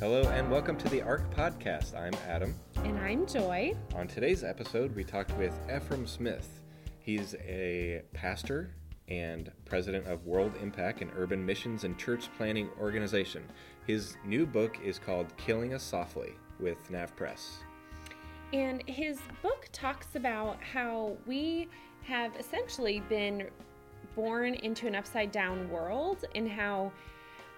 Hello and welcome to the ARC podcast. I'm Adam. And I'm Joy. On today's episode, we talked with Efrem Smith. He's a pastor and president of World Impact, an urban missions and church planting organization. His new book is called Killing Us Softly with NavPress. And his book talks about how we have essentially been born into an upside down world and how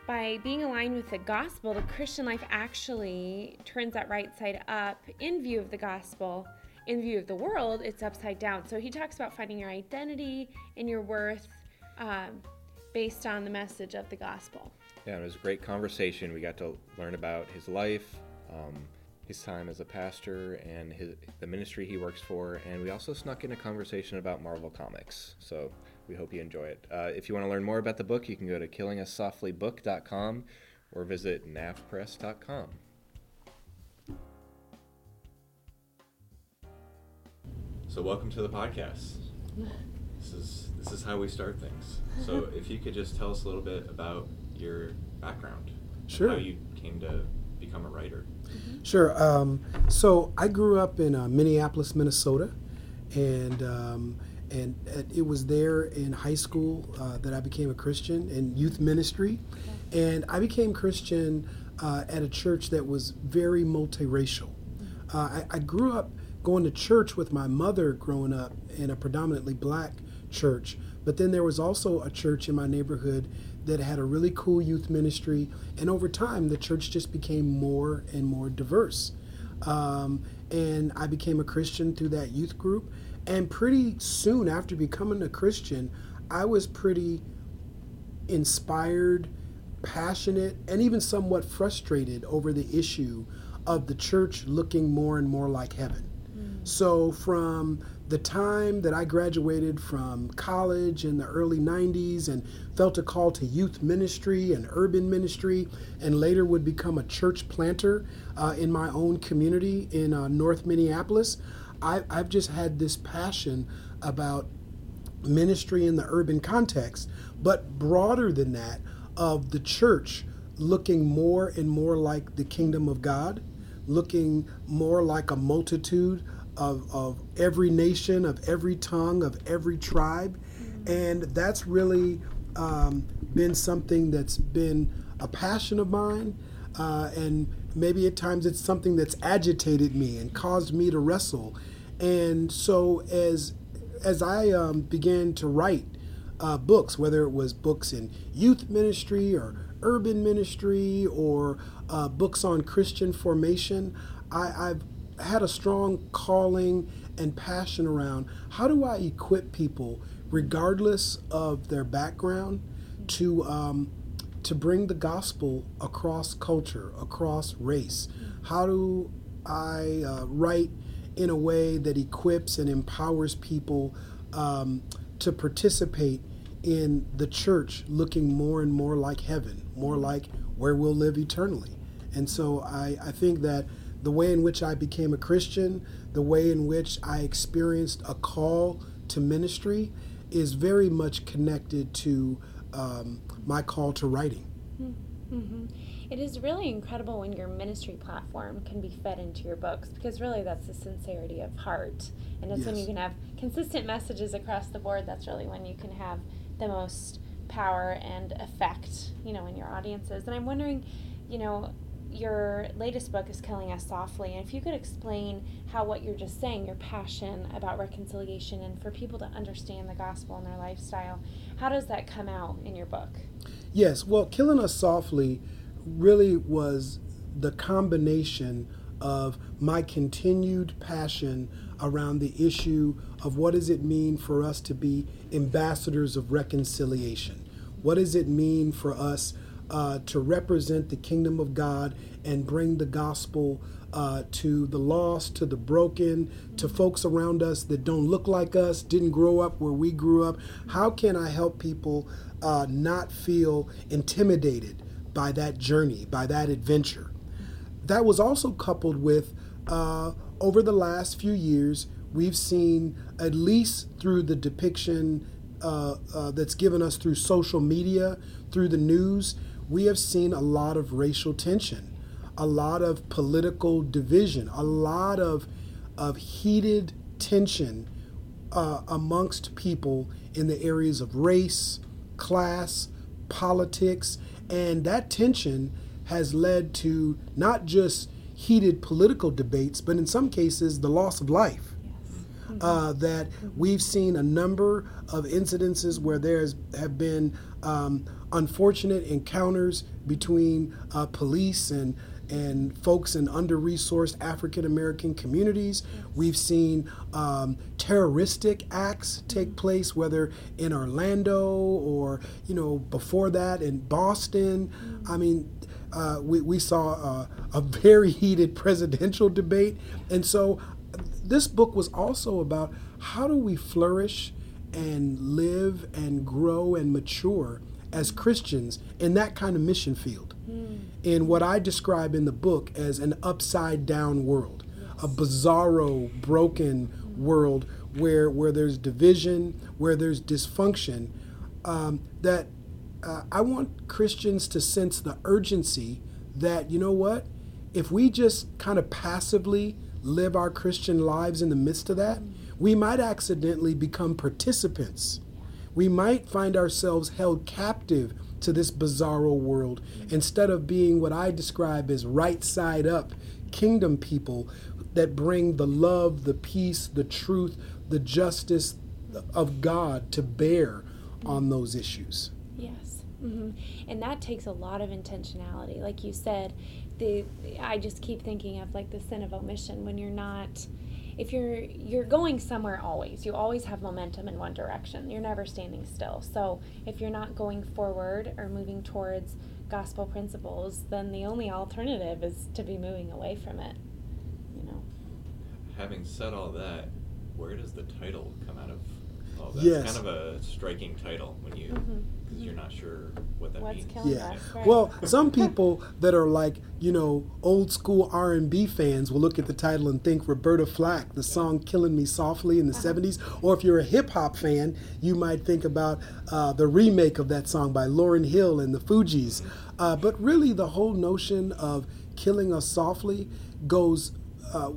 by being aligned with the gospel, the Christian life actually turns that right side up in view of the gospel. In view of the world, it's upside down. So he talks about finding your identity and your worth um, based on the message of the gospel. Yeah, it was a great conversation. We got to learn about his life, um, his time as a pastor, and his, the ministry he works for. And we also snuck in a conversation about Marvel Comics. So we hope you enjoy it. Uh, if you want to learn more about the book, you can go to killingusoftlybook.com or visit navpress.com. So welcome to the podcast. This is this is how we start things. So if you could just tell us a little bit about your background, Sure. how you came to become a writer. Sure. Um, so I grew up in uh, Minneapolis, Minnesota, and um, and it was there in high school uh, that I became a Christian in youth ministry, and I became Christian uh, at a church that was very multiracial. Uh, I, I grew up going to church with my mother growing up in a predominantly black church, but then there was also a church in my neighborhood that had a really cool youth ministry, and over time the church just became more and more diverse. Um, and I became a Christian through that youth group. And pretty soon after becoming a Christian, I was pretty inspired, passionate, and even somewhat frustrated over the issue of the church looking more and more like heaven. So, from the time that I graduated from college in the early 90s and felt a call to youth ministry and urban ministry, and later would become a church planter uh, in my own community in uh, North Minneapolis, I, I've just had this passion about ministry in the urban context, but broader than that, of the church looking more and more like the kingdom of God, looking more like a multitude of, of every nation, of every tongue, of every tribe. And that's really um, been something that's been a passion of mine. Uh, and maybe at times it's something that's agitated me and caused me to wrestle. And so as as I um, began to write uh, books, whether it was books in youth ministry or urban ministry or uh, books on Christian formation, I, I've had a strong calling and passion around how do I equip people, regardless of their background, to um, to bring the gospel across culture, across race. How do I uh, write in a way that equips and empowers people um, to participate in the church looking more and more like heaven, more like where we'll live eternally. And so I, I think that the way in which I became a Christian, the way in which I experienced a call to ministry, is very much connected to um, my call to writing. Mm-hmm. It is really incredible when your ministry platform can be fed into your books because really that's the sincerity of heart. And it's when you can have consistent messages across the board that's really when you can have the most power and effect, you know, in your audiences. And I'm wondering, you know, your latest book is Killing Us Softly. And if you could explain how what you're just saying, your passion about reconciliation and for people to understand the gospel in their lifestyle, how does that come out in your book? Yes, well, Killing Us Softly really was the combination of my continued passion around the issue of what does it mean for us to be ambassadors of reconciliation? What does it mean for us uh, to represent the kingdom of God and bring the gospel uh, to the lost, to the broken, to folks around us that don't look like us, didn't grow up where we grew up? How can I help people uh, not feel intimidated by that journey, by that adventure? That was also coupled with uh, over the last few years, we've seen, at least through the depiction uh, uh, that's given us through social media, through the news, we have seen a lot of racial tension. a lot of political division, a lot of, of heated tension uh, amongst people in the areas of race, class, politics, and that tension has led to not just heated political debates, but in some cases, the loss of life. Uh, that we've seen a number of incidences where there have been um, unfortunate encounters between uh, police and and folks in under-resourced African American communities. We've seen um, terroristic acts take place, whether in Orlando or you know before that in Boston. I mean, uh, we, we saw a, a very heated presidential debate, and so this book was also about how do we flourish and live and grow and mature as Christians in that kind of mission field. Mm. In what I describe in the book as an upside down world, yes. a bizarro, broken mm. world where where there's division, where there's dysfunction. Um, that uh, I want Christians to sense the urgency that you know what, if we just kind of passively live our Christian lives in the midst of that, mm. We might accidentally become participants we might find ourselves held captive to this bizarro world instead of being what I describe as right side up kingdom people that bring the love, the peace, the truth, the justice of God to bear on those issues. Yes. Mm-hmm. And that takes a lot of intentionality. Like you said, the I just keep thinking of like the sin of omission when you're not if you're you're going somewhere always you always have momentum in one direction. You're never standing still. So if you're not going forward or moving towards gospel principles then the only alternative is to be moving away from it you know? Having said all that where does the title come out of all that? Yes. Kind of a striking title when you because mm-hmm. you're not sure what that What's means. yeah. Us, right. Well, some people that are like you know old school R and B fans will look at the title and think Roberta Flack, the song "Killing Me Softly" in the uh-huh. '70s. Or if you're a hip hop fan, you might think about uh, the remake of that song by Lauryn Hill and the Fugees. Uh, but really, the whole notion of killing us softly goes uh,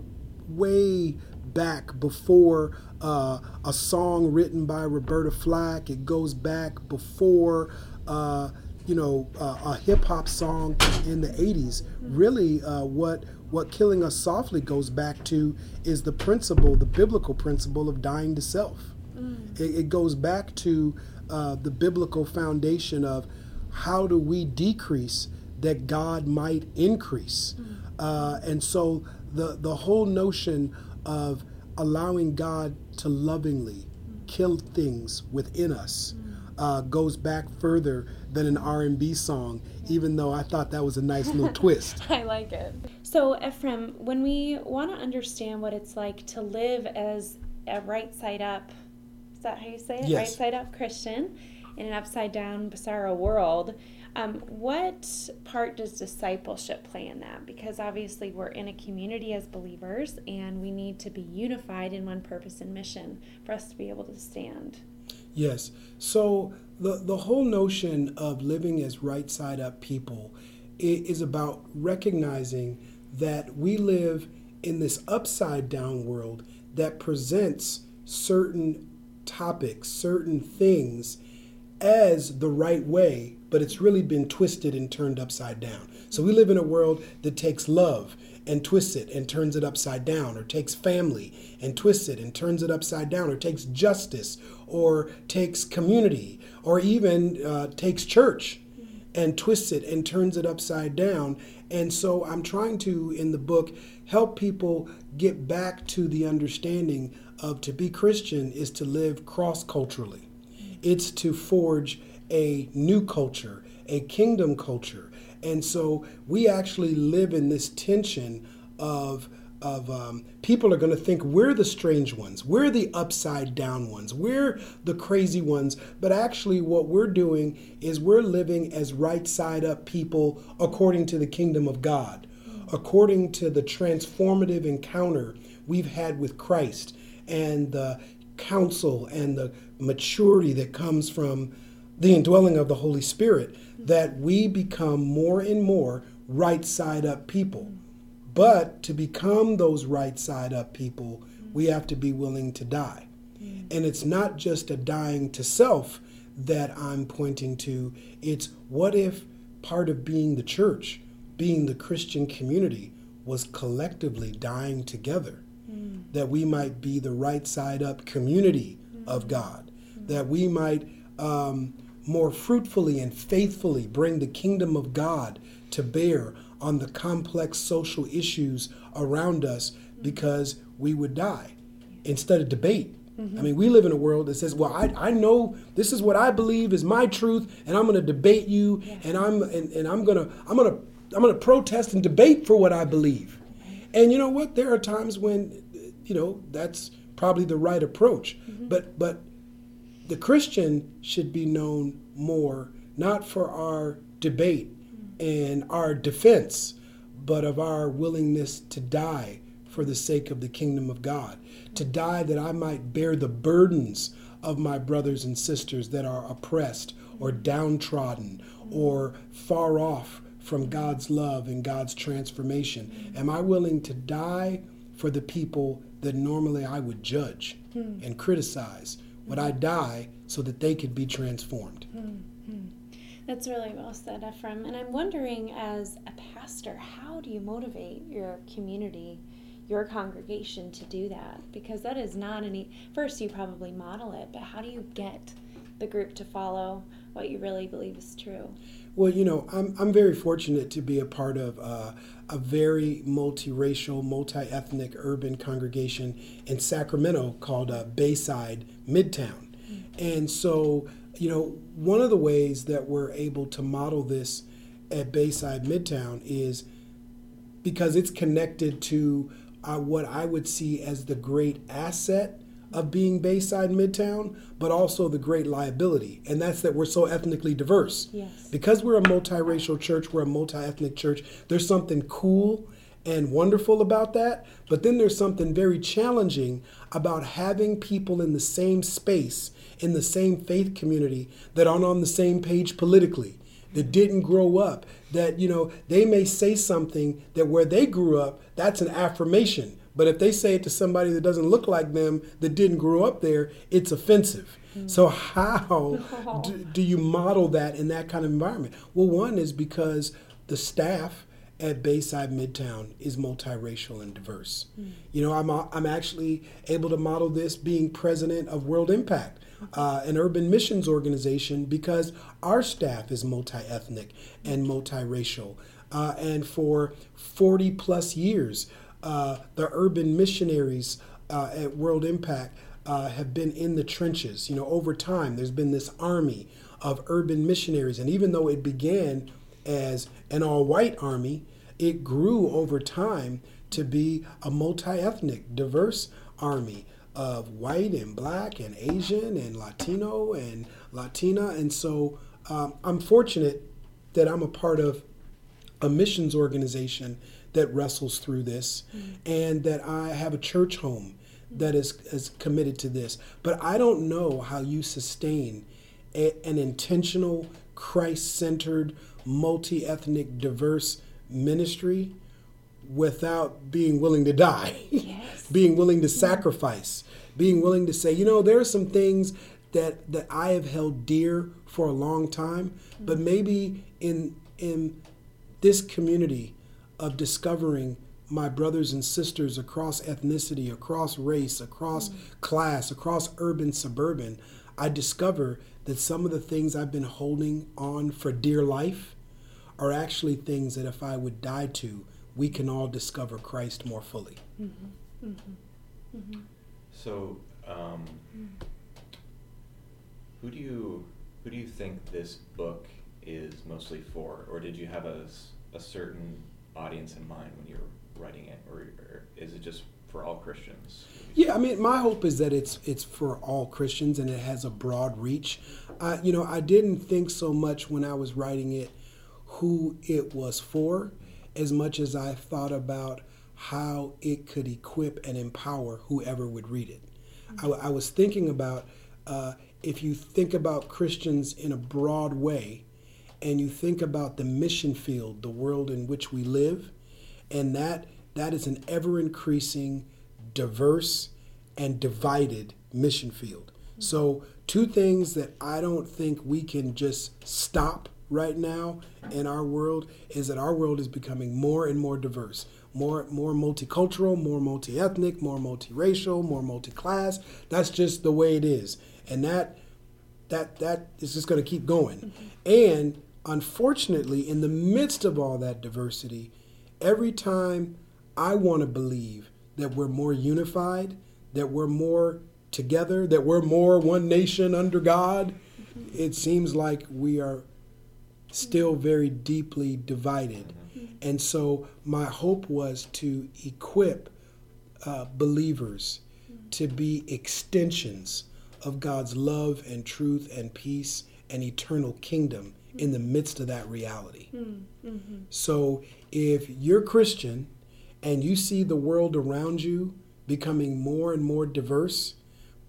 way back before uh, a song written by Roberta Flack. It goes back before, uh, you know, uh, a hip hop song in the 80s. Really, uh, what what Killing Us Softly goes back to is the principle, the biblical principle of dying to self. Mm. It, it, goes back to uh, the biblical foundation of how do we decrease that God might increase. Mm. Uh, and so the, the whole notion of allowing God to lovingly kill things within us uh, goes back further than an R&B song, even though I thought that was a nice little twist. I like it. So, Efrem, when we want to understand what it's like to live as a right side up, is that how you say it? Yes. Right side up Christian in an upside down, bizarro world. Um, what part does discipleship play in that? Because obviously we're in a community as believers and we need to be unified in one purpose and mission for us to be able to stand. Yes. So the, the whole notion of living as right side up people is about recognizing that we live in this upside down world that presents certain topics, certain things as the right way but it's really been twisted and turned upside down. So we live in a world that takes love and twists it and turns it upside down, or takes family and twists it and turns it upside down, or takes justice, or takes community, or even uh, takes church and twists it and turns it upside down. And so I'm trying to, in the book, help people get back to the understanding of to be Christian is to live cross culturally, it's to forge a new culture, a kingdom culture. And so we actually live in this tension of of um, people are going to think we're the strange ones, we're the upside down ones, we're the crazy ones. But actually, what we're doing is we're living as right side up people according to the kingdom of God, according to the transformative encounter we've had with Christ and the counsel and the maturity that comes from the indwelling of the Holy Spirit, that we become more and more right side up people. But to become those right side up people, we have to be willing to die. And it's not just a dying to self that I'm pointing to, it's what if part of being the church, being the Christian community, was collectively dying together? Mm. That we might be the right side up community of mm. God, that we might um, more fruitfully and faithfully bring the kingdom of God to bear on the complex social issues around us because we would die instead of debate. I mean, we live in a world that says, "Well, I, I know this is what I believe is my truth, and I'm going to debate you, and I'm and, and I'm gonna I'm gonna I'm gonna protest and debate for what I believe." And you know what? There are times when, you know, that's probably the right approach, but but the Christian should be known more not for our debate and our defense, but of our willingness to die for the sake of the kingdom of God, to die that I might bear the burdens of my brothers and sisters that are oppressed or downtrodden or far off from God's love and God's transformation. Am I willing to die for the people that normally I would judge and criticize? Would I die so that they could be transformed? Hmm, hmm. That's really well said, Efrem. And I'm wondering, as a pastor, how do you motivate your community, your congregation to do that? Because that is not any. First, you probably model it, but how do you get the group to follow what you really believe is true? Well, you know, I'm, I'm very fortunate to be a part of uh, a very multiracial, multi ethnic urban congregation in Sacramento called uh, Bayside Midtown. And so, you know, one of the ways that we're able to model this at Bayside Midtown is because it's connected to uh, what I would see as the great asset of being Bayside Midtown, but also the great liability, and that's that we're so ethnically diverse. Yes. Because we're a multiracial church, we're a multi ethnic church, there's something cool and wonderful about that, but then there's something very challenging about having people in the same space, in the same faith community, that aren't on the same page politically, that didn't grow up, that, you know, they may say something that where they grew up, that's an affirmation. But if they say it to somebody that doesn't look like them, that didn't grow up there, it's offensive. So, how do, do you model that in that kind of environment? Well, one is because the staff at Bayside Midtown is multiracial and diverse. You know, I'm, I'm actually able to model this being president of World Impact, uh, an urban missions organization, because our staff is multi ethnic and multiracial. Uh, and for 40 plus years, uh, the urban missionaries uh, at World Impact uh, have been in the trenches. You know, over time, there's been this army of urban missionaries, and even though it began as an all-white army, it grew over time to be a multi-ethnic, diverse army of white and black and Asian and Latino and Latina. And so um, I'm fortunate that I'm a part of a missions organization that wrestles through this and that I have a church home that is, is committed to this. But I don't know how you sustain a, an intentional, Christ centered, multi ethnic, diverse ministry without being willing to die, Yes. being willing to sacrifice, being willing to say, you know, there are some things that that I have held dear for a long time, but maybe in in this community of discovering my brothers and sisters across ethnicity, across race, across mm. class, across urban, suburban, I discover that some of the things I've been holding on for dear life are actually things that if I would die to, we can all discover Christ more fully. Mm-hmm. Mm-hmm. Mm-hmm. So, um, mm. who do you who do you think this book is mostly for, or did you have a, a certain audience in mind when you're writing it, or, or is it just for all Christians? Yeah, I mean, my hope is that it's it's for all Christians and it has a broad reach. Uh, you know, I didn't think so much when I was writing it who it was for, as much as I thought about how it could equip and empower whoever would read it. I, I was thinking about uh, if you think about Christians in a broad way, and you think about the mission field, the world in which we live, and that that is an ever increasing, diverse, and divided mission field. So, two things that I don't think we can just stop right now in our world is that our world is becoming more and more diverse, more more multicultural, more multi-ethnic, more multiracial, more multi-class. That's just the way it is, and that that that is just going to keep going. Mm-hmm. And unfortunately, in the midst of all that diversity, every time I want to believe that we're more unified, that we're more together, that we're more one nation under God, mm-hmm. it seems like we are still very deeply divided. Mm-hmm. And so my hope was to equip uh, believers mm-hmm. to be extensions of God's love and truth and peace and eternal kingdom in the midst of that reality. Mm-hmm. So if you're Christian and you see the world around you becoming more and more diverse,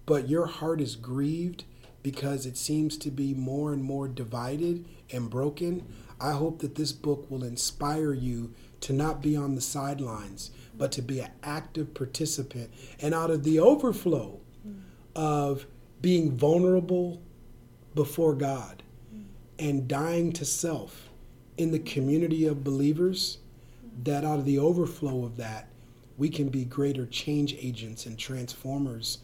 but your heart is grieved because it seems to be more and more divided and broken, I hope that this book will inspire you to not be on the sidelines, but to be an active participant. And out of the overflow of being vulnerable before God and dying to self in the community of believers, that out of the overflow of that, we can be greater change agents and transformers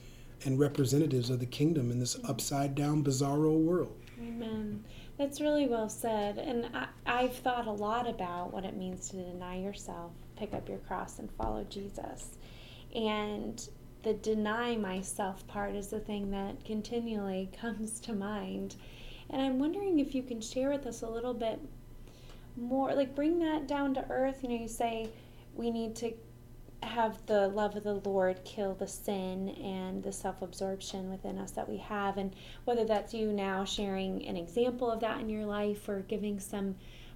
and representatives of the kingdom in this upside down, bizarro world. Amen. That's really well said. And I, I've thought a lot about what it means to deny yourself, pick up your cross, and follow Jesus. And the deny myself part is the thing that continually comes to mind. And I'm wondering if you can share with us a little bit more, like bring that down to earth. You know, you say we need to have the love of the Lord kill the sin and the self absorption within us that we have. And whether that's you now sharing an example of that in your life or giving some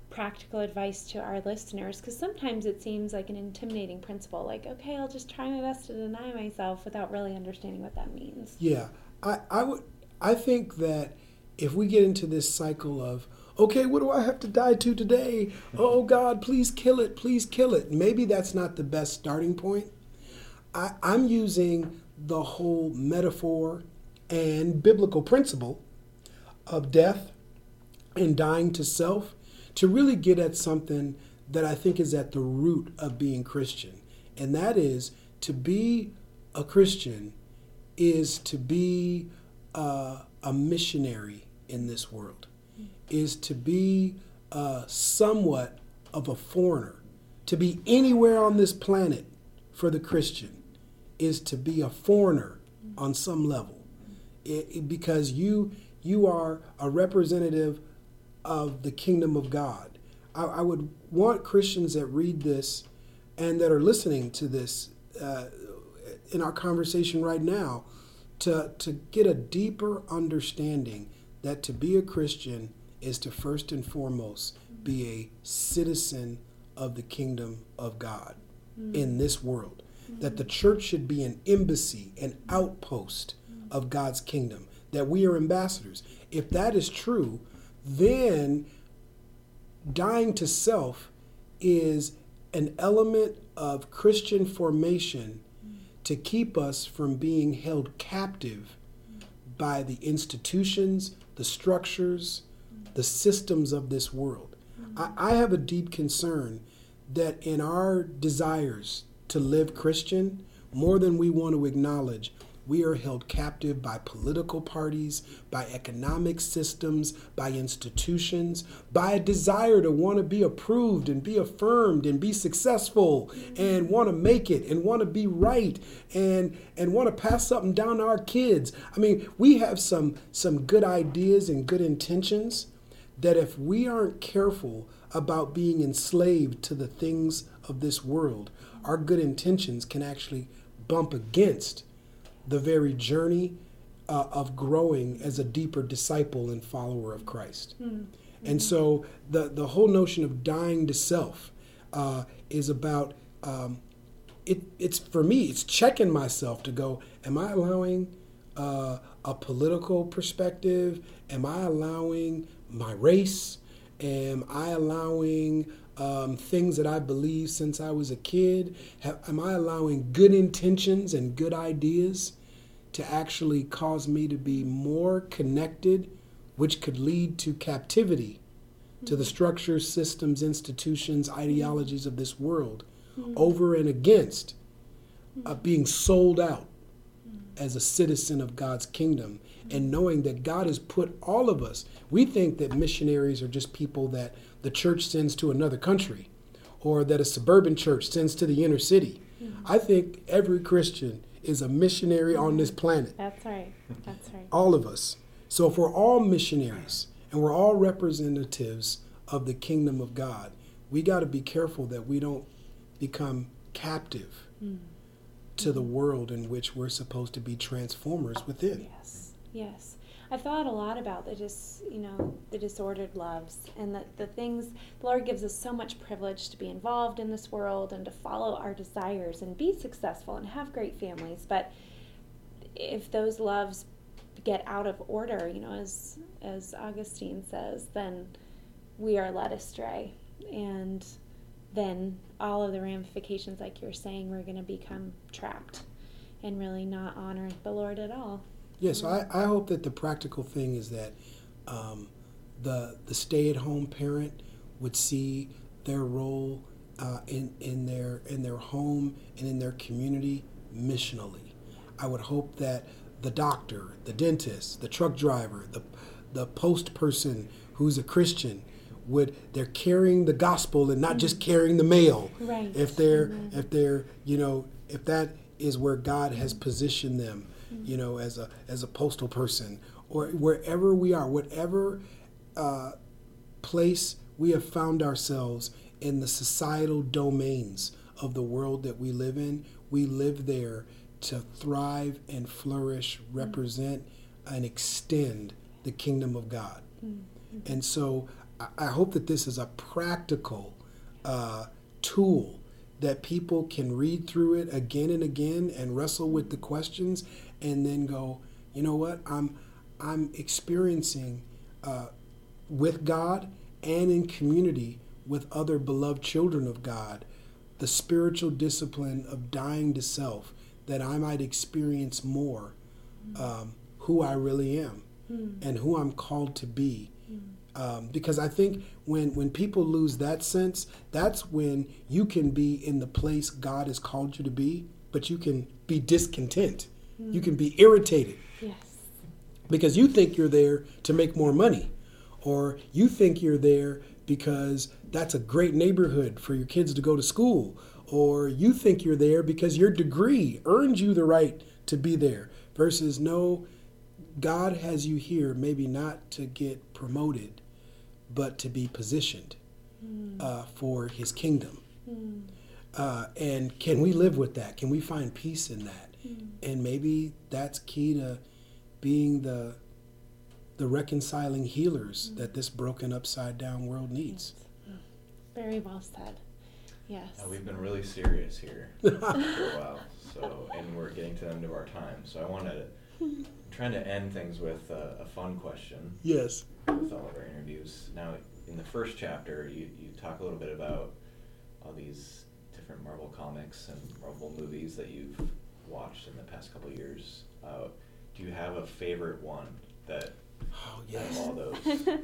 practical advice to our listeners, because sometimes it seems like an intimidating principle like, okay, I'll just try my best to deny myself without really understanding what that means. Yeah, I, I would I think that if we get into this cycle of okay, what do I have to die to today? Oh God, please kill it, please kill it. Maybe that's not the best starting point. I, I'm using the whole metaphor and biblical principle of death and dying to self to really get at something that I think is at the root of being Christian. And that is to be a Christian is to be uh, a missionary in this world, is to be uh, somewhat of a foreigner. To be anywhere on this planet for the Christian is to be a foreigner on some level. It, it- because you you are a representative of the kingdom of God. I, I would want Christians that read this and that are listening to this uh, in our conversation right now to, to get a deeper understanding that to be a Christian is to first and foremost be a citizen of the kingdom of God hmm. in this world. That the church should be an embassy, an outpost of God's kingdom, that we are ambassadors. If that is true, then dying to self is an element of Christian formation to keep us from being held captive by the institutions, the structures, the systems of this world. I, I have a deep concern that in our desires to live Christian, more than we want to acknowledge, we are held captive by political parties, by economic systems, by institutions, by a desire to want to be approved and be affirmed and be successful and want to make it and want to be right and and want to pass something down to our kids. I mean, we have some some good ideas and good intentions that if we aren't careful about being enslaved to the things of this world, our good intentions can actually bump against the very journey uh, of growing as a deeper disciple and follower of Christ. And so the, the whole notion of dying to self uh, is about um, it, it's for me, it's checking myself to go, am I allowing uh, a political perspective? Am I allowing my race? Am I allowing um, things that I believe since I was a kid? Have, am I allowing good intentions and good ideas to actually cause me to be more connected, which could lead to captivity to the structures, systems, institutions, ideologies of this world, over and against uh, being sold out as a citizen of God's kingdom and knowing that God has put all of us. We think that missionaries are just people that the church sends to another country or that a suburban church sends to the inner city. Mm-hmm. I think every Christian is a missionary on this mm-hmm. planet, That's right. That's right. all of us. So if we're all missionaries and we're all representatives of the kingdom of God, we got to be careful that we don't become captive mm-hmm. to the world in which we're supposed to be transformers within. Yes, yes. I've thought a lot about the dis, you know, the disordered loves and the, the things the Lord gives us so much privilege to be involved in this world and to follow our desires and be successful and have great families. But if those loves get out of order, you know, as as Augustine says, then we are led astray. And then all of the ramifications, like you're saying, we're going to become trapped and really not honor the Lord at all. Yes, I, I hope that the practical thing is that um, the the stay at home parent would see their role uh, in in their in their home and in their community missionally. I would hope that the doctor, the dentist, the truck driver, the the post person who's a Christian would they're carrying the gospel and not just carrying the mail. Right. If they're if they're you know if that is where God has positioned them, you know, as a as a postal person or wherever we are, whatever uh, place we have found ourselves in the societal domains of the world that we live in, we live there to thrive and flourish, represent, and extend the kingdom of God. And so I- I hope that this is a practical uh, tool that people can read through it again and again and wrestle with the questions and then go, you know what, I'm I'm experiencing uh, with God and in community with other beloved children of God the spiritual discipline of dying to self that I might experience more um, who I really am and who I'm called to be. Um, because I think when when people lose that sense, that's when you can be in the place God has called you to be, but you can be discontent. You can be irritated Yes. because you think you're there to make more money, or you think you're there because that's a great neighborhood for your kids to go to school, or you think you're there because your degree earns you the right to be there, versus no, God has you here maybe not to get promoted, but to be positioned uh, for His kingdom. Uh, and can we live with that? Can we find peace in that? And maybe that's key to being the the reconciling healers mm. that this broken upside down world needs. Very well said. Yes. Now, we've been really serious here for a while, so and we're getting to the end of our time. So I wanted to I'm trying to end things with a, a fun question Yes. with all of our interviews. Now, in the first chapter, you, you talk a little bit about all these different Marvel comics and Marvel movies that you've watched in the past couple of years. Uh, do you have a favorite one that Oh out of yes. all those?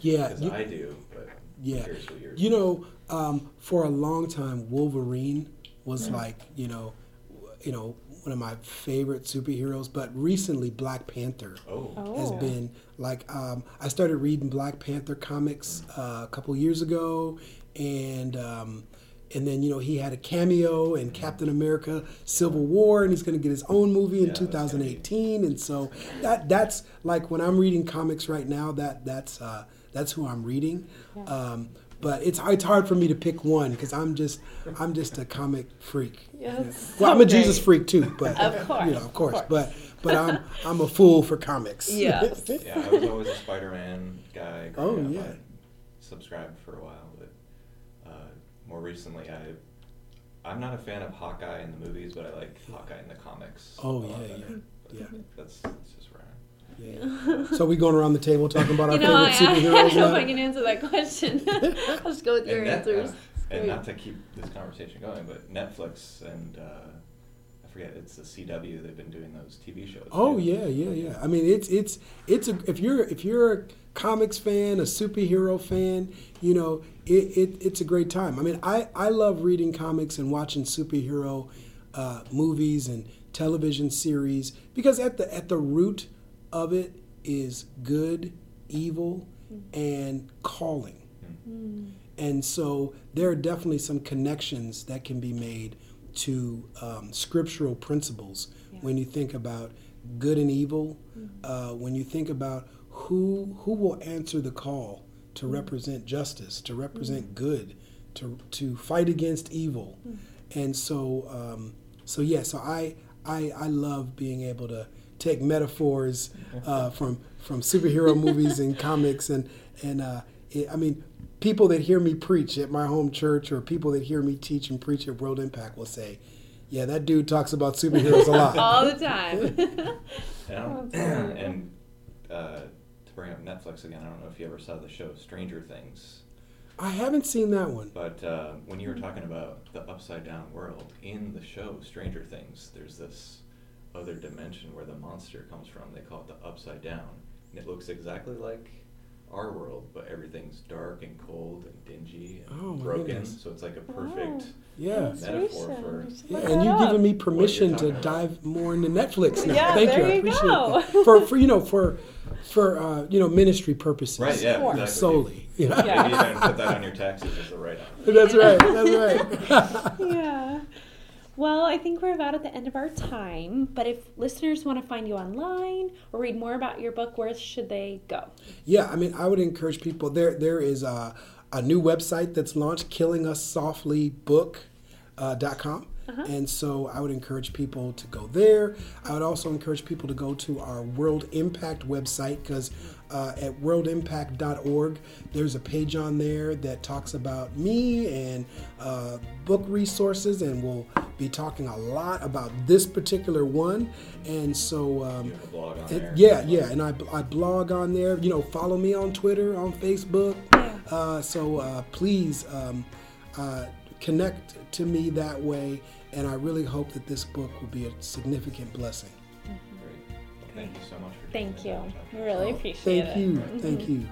Yeah. You- I do, but I'm Yeah. curious what yours You know, um, for a long time, Wolverine was like you know, you know, one of my favorite superheroes. But recently, Black Panther Oh, has Oh. been like um, I started reading Black Panther comics uh, a couple years ago, and um, and then you know he had a cameo in Captain America: Civil War, and he's going to get his own movie in Yeah, that's gonna be- 2018. And so that that's like when I'm reading comics right now. That that's uh, that's who I'm reading. Um, but it's it's hard for me to pick one because I'm just I'm just a comic freak. Yeah, it's Well, I'm a Jesus freak too, but Of you course, know, of course, of course. but but I'm I'm a fool for comics. Yes. yeah, I was always a Spider-Man guy. Oh, yeah. I subscribed for a while, but more recently, I I'm not a fan of Hawkeye in the movies, but I like Hawkeye in the comics. Oh, yeah, better. yeah, But yeah. That's, that's just where I am. Yeah. So we going around the table talking about our You know, I, I favorite don't superheroes. know if now? I can answer that question. I'll just go with your And Net- answers. uh, and not to keep this conversation going, but Netflix and uh, I forget it's the CW. They've been doing those TV shows. Oh too. yeah, yeah, yeah. I mean, it's it's it's a if you're if you're a comics fan, a superhero fan, you know, it, it it's a great time. I mean, I I love reading comics and watching superhero uh, movies and television series because at the at the root of it is good, evil, and calling. And so there are definitely some connections that can be made to um, scriptural principles when you think about good and evil, uh, when you think about who who will answer the call to represent justice, to represent good, to to fight against evil, and so um, so yeah, so I, I I love being able to take metaphors uh, from from superhero movies and comics and and uh, it, I mean people that hear me preach at my home church or people that hear me teach and preach at World Impact will say, yeah, that dude talks about superheroes a lot. All the time. And, I don't- Absolutely. and uh, to bring up Netflix again, I don't know if you ever saw the show Stranger Things, I haven't seen that one. but uh, when you were talking about the upside down world in the show Stranger Things, there's this other dimension where the monster comes from. They call it the upside down, and it looks exactly like our world, but everything's dark and cold and dingy and Oh, broken. goodness. So it's like a perfect. Yeah. Metaphor for- Yeah, and you've given me permission to about. dive more into Netflix now. Yeah, Thank there you. I you appreciate go. that. For for you know for for uh, you know ministry purposes. Right, yeah, Sure. exactly. Solely. Yeah. Maybe even put that on your taxes as a write-off. That's right. That's right. yeah. Well, I think we're about at the end of our time. But if listeners want to find you online or read more about your book, where should they go? Yeah, I mean, I would encourage people. There, there is a, a new website that's launched, killingusoftlybook.com. Uh-huh. And so I would encourage people to go there. I would also encourage people to go to our World Impact website because uh, at worldimpact.org, there's a page on there that talks about me and uh, book resources, and we'll be talking a lot about this particular one. And so, um, You have a blog on there. yeah, yeah, and I, I blog on there. You know, follow me on Twitter, on Facebook. Uh, so uh, please um, uh, connect to me that way, and I really hope that this book will be a significant blessing. Mm-hmm. Great. Well, thank you so much for Thank you. time to talk to We really Oh, appreciate thank it. Mm-hmm. Thank you, thank you.